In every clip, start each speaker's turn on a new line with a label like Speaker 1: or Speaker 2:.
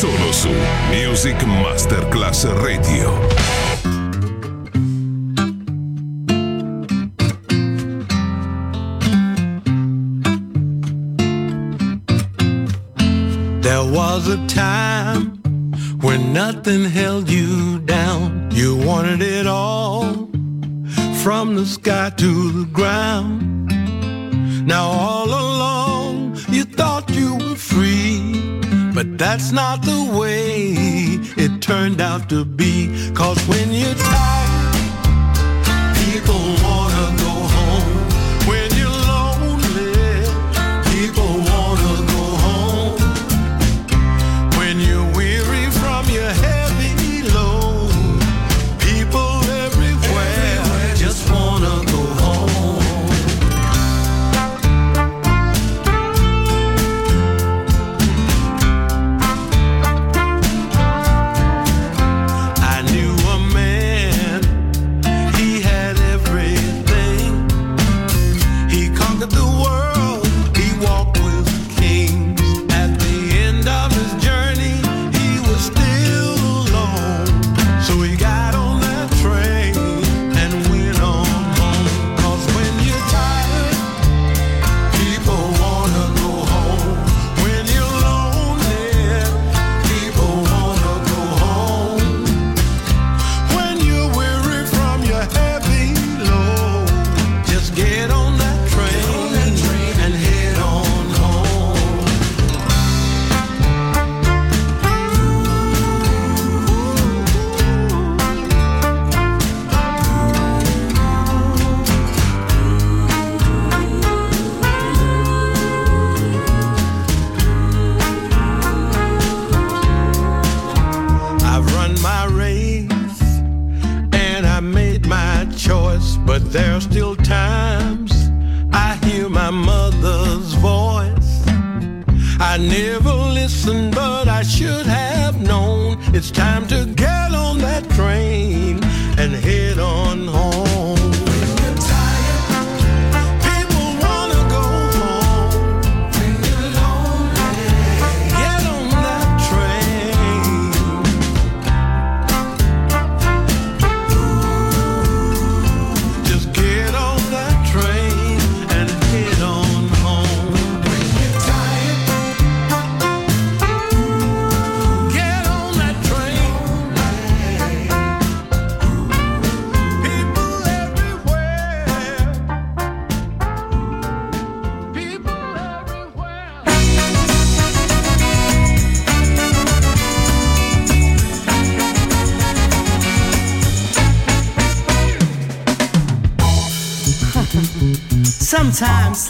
Speaker 1: Solo su Music Masterclass Radio.
Speaker 2: There was a time when nothing held you down. You wanted it all from the sky to the ground. Now all that's not the way it turned out to be. Cause when you're tired,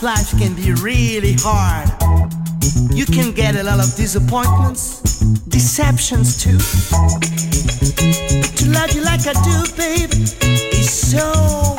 Speaker 3: Life can be really hard. You can get a lot of disappointments, deceptions too. To love you like I do, baby, is so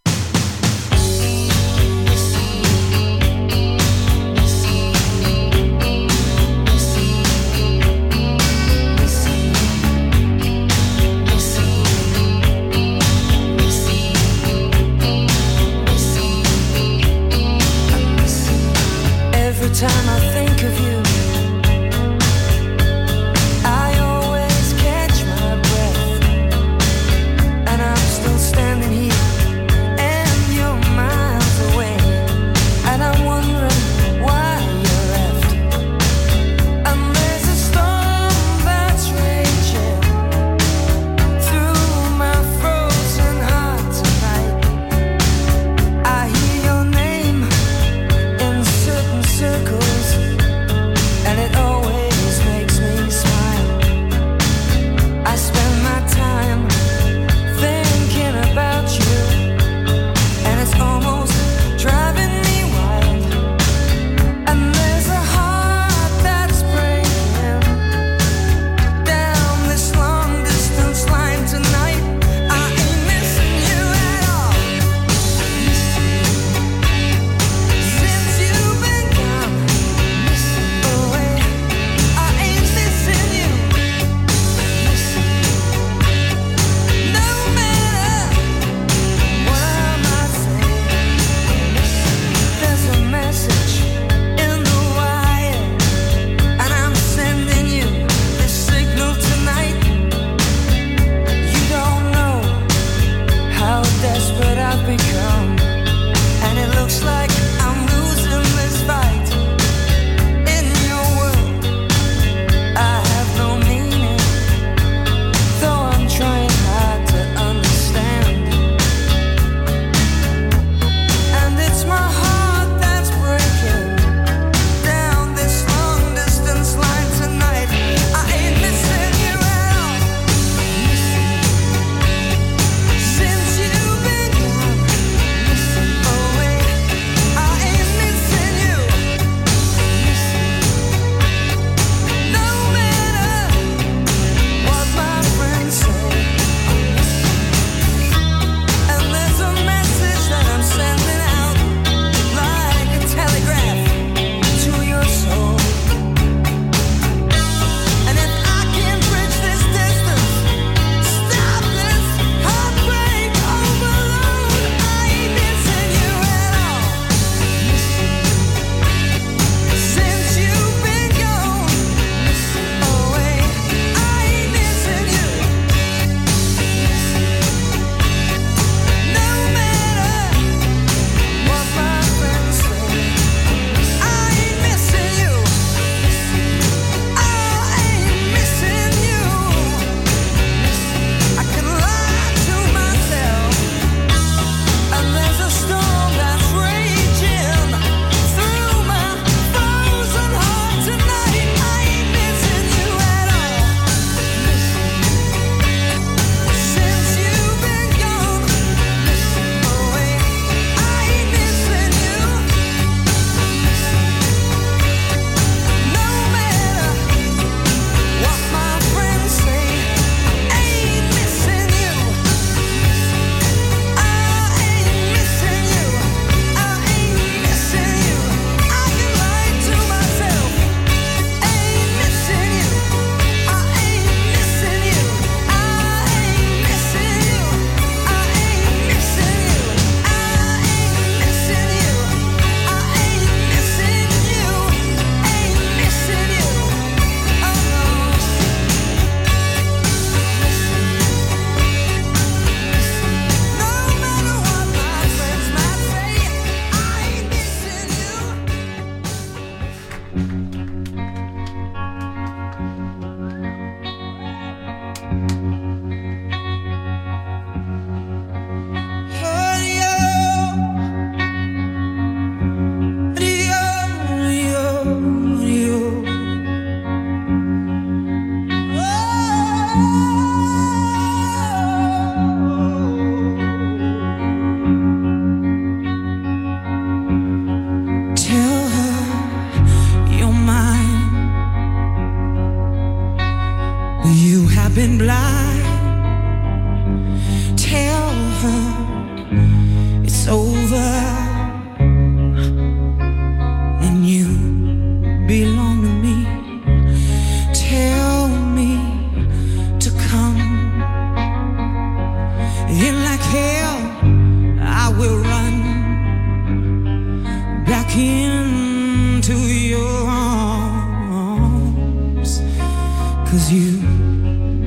Speaker 4: You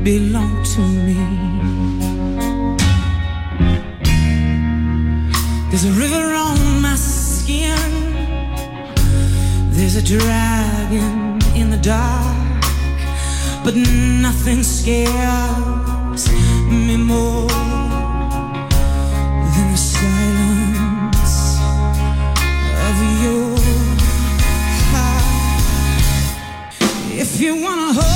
Speaker 5: belong to me. There's a river on my skin. There's a dragon in the dark. But nothing scares me more than the silence of your heart. If you wanna hold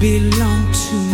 Speaker 5: belong to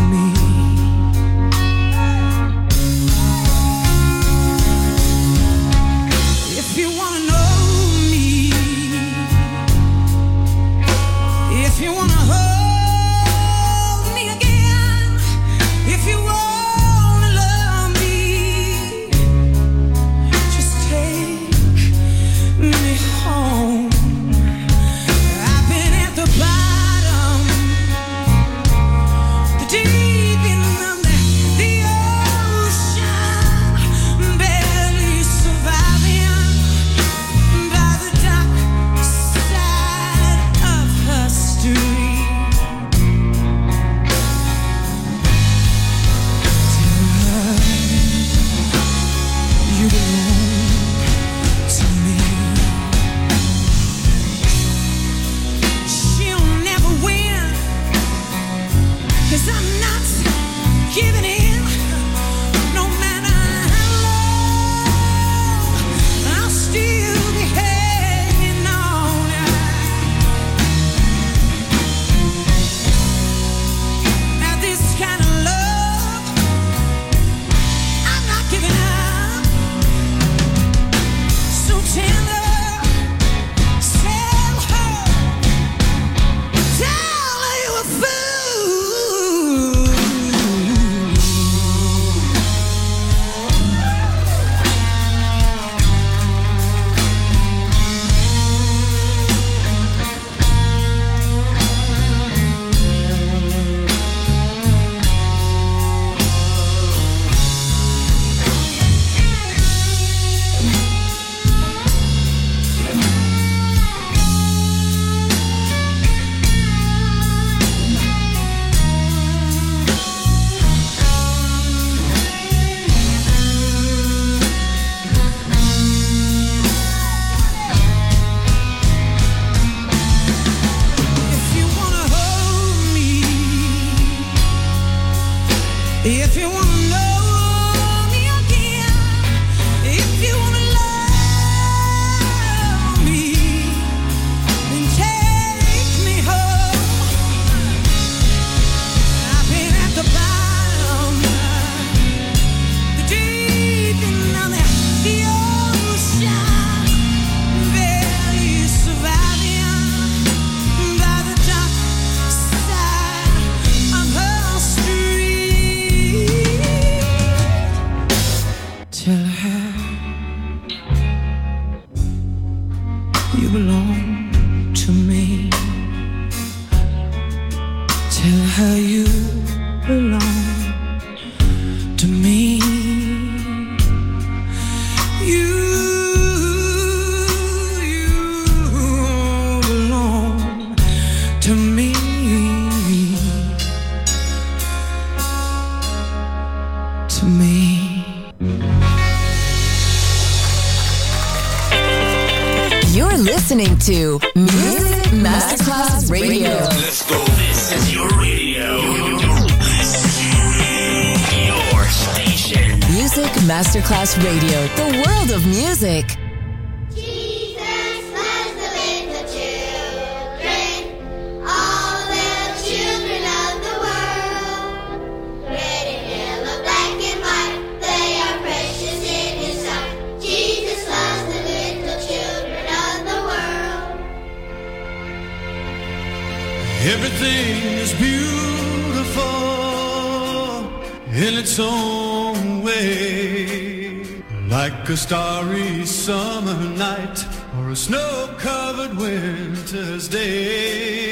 Speaker 6: like a starry summer night or a snow covered winter's day.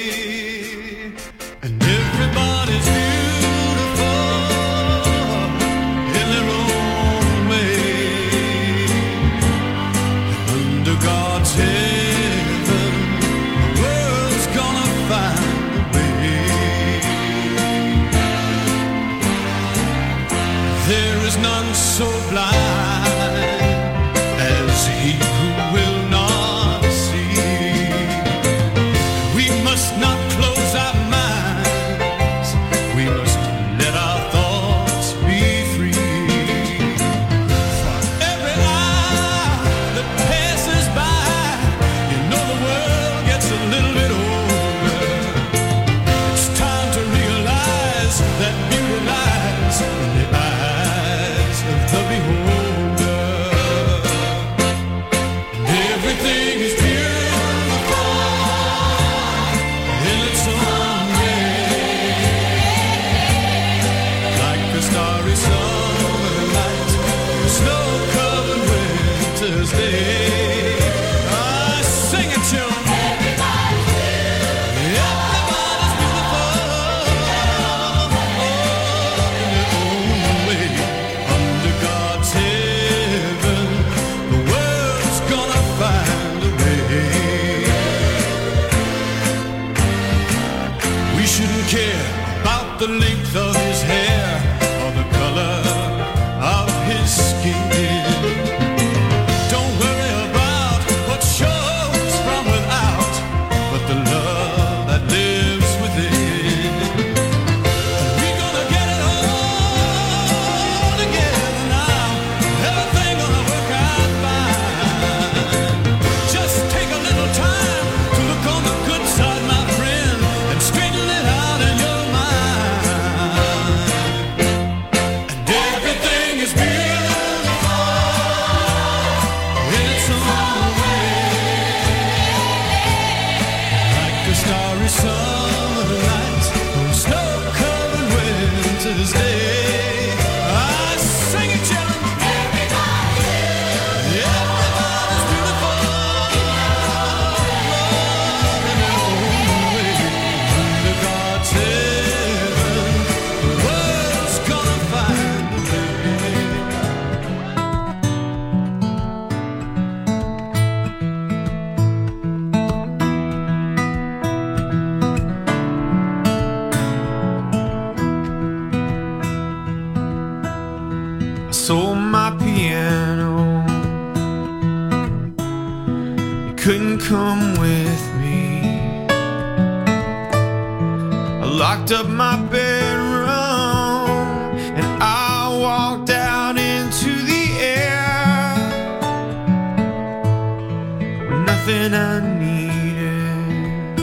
Speaker 6: nothing I needed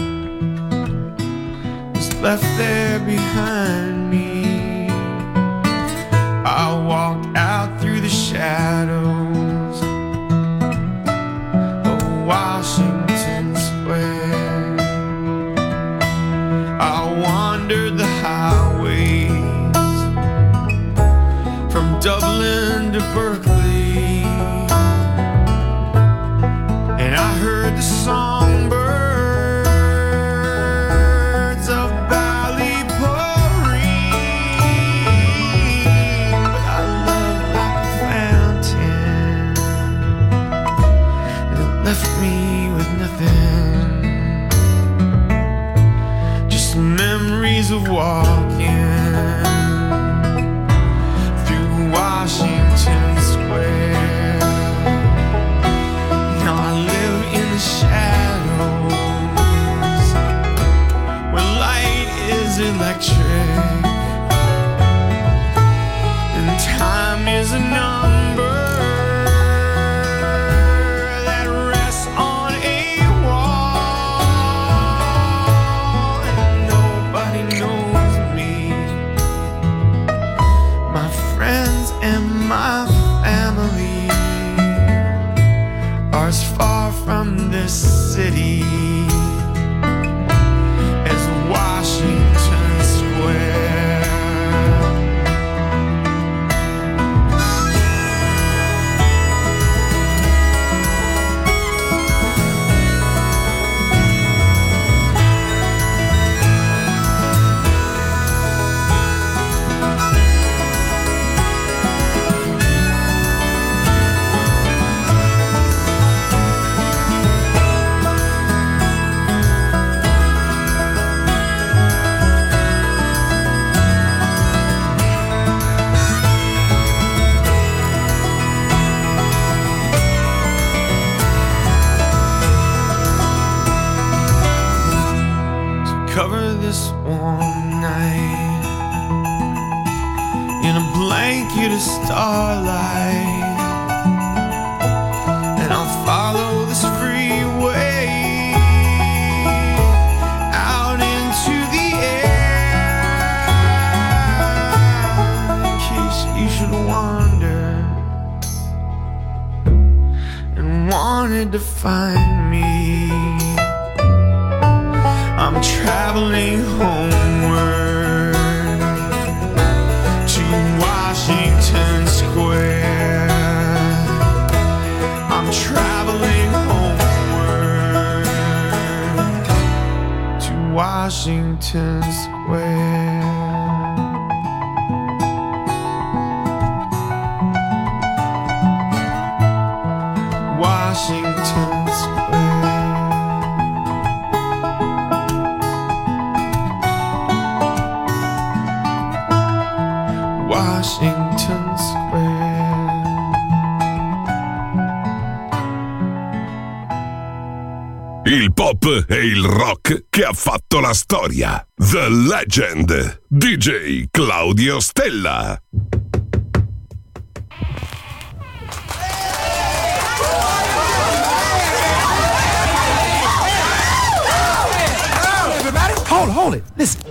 Speaker 6: was left there behind.
Speaker 1: e il rock che ha fatto la storia. The Legend. DJ Claudio Stella.
Speaker 7: Hold, hold it. Listen.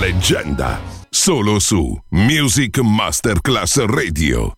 Speaker 1: Leggenda. Solo su Music Masterclass Radio.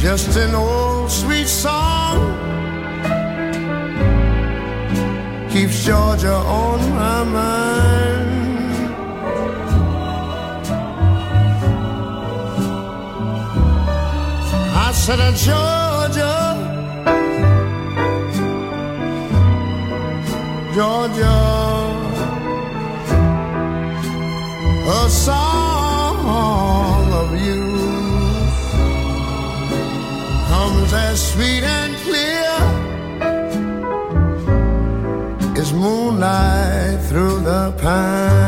Speaker 8: Just an old sweet song keeps Georgia on my mind. I said, uh, Georgia, Georgia, a song comes as sweet and clear as moonlight through the pines.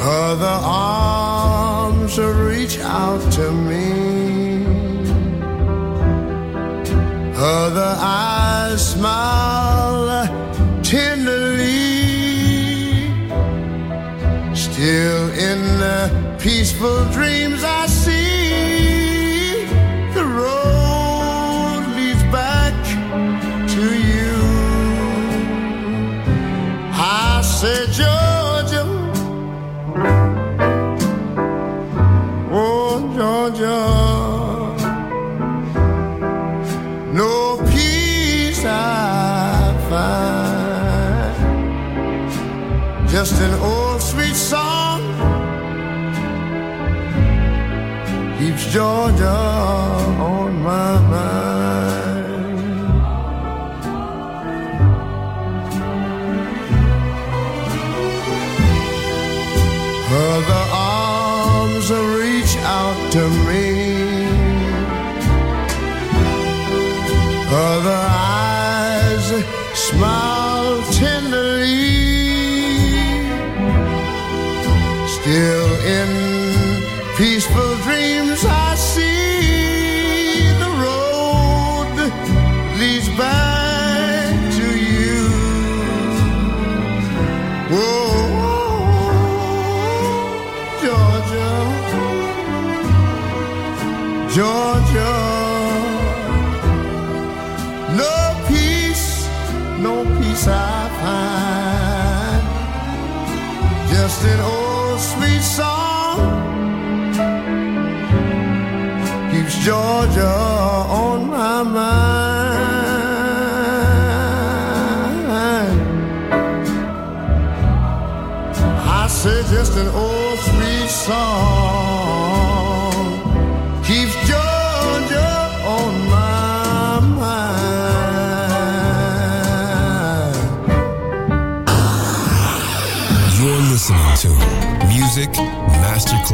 Speaker 8: Other arms reach out to me. Other eyes smile peaceful dreams I see, the road leads back to you. I said, Georgia, oh Georgia, no peace I find, just an old Georgia on my mind. Other arms reach out to me. Other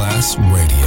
Speaker 1: Masterclass Radio,